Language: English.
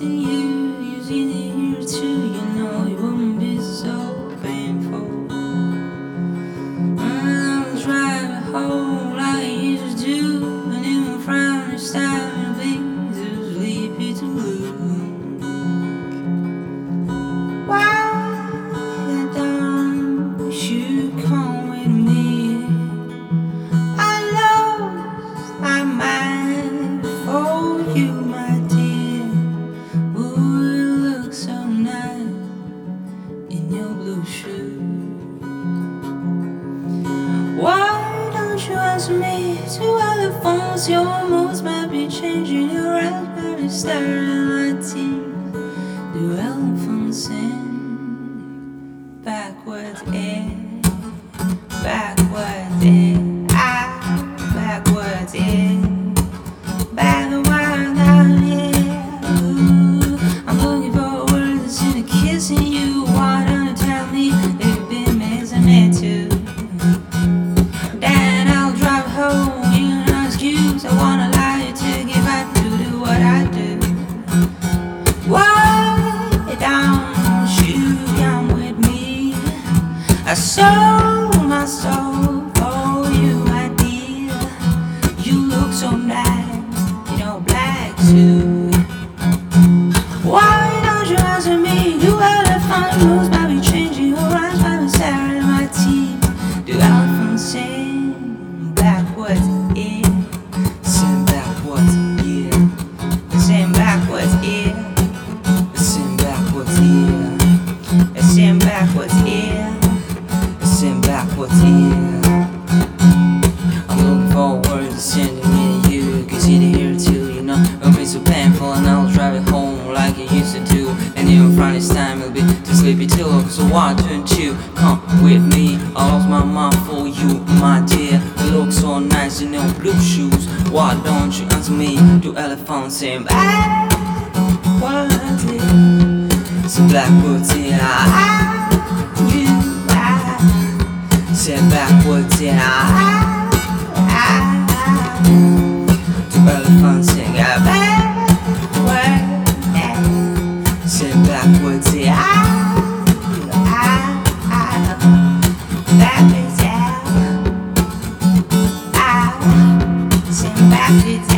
you. Why don't you answer me to other phones? Your moods might be changing. Your raspberry staring my teeth. Do elephants sing backwards? Eh, backwards? I sending me to you. Cause you're here too, you know. It'll be so painful and I'll drive it home like I used to do. And even this time it'll be too sleepy to look. So why don't you come with me? I lost my mind for you, my dear. You look so nice in your blue shoes. Why don't you answer me? Do elephants sing backwards, yeah. Sing backwards, yeah. You, I, Sing backwards, yeah. I, Balancing a backward, backwards, see backwards.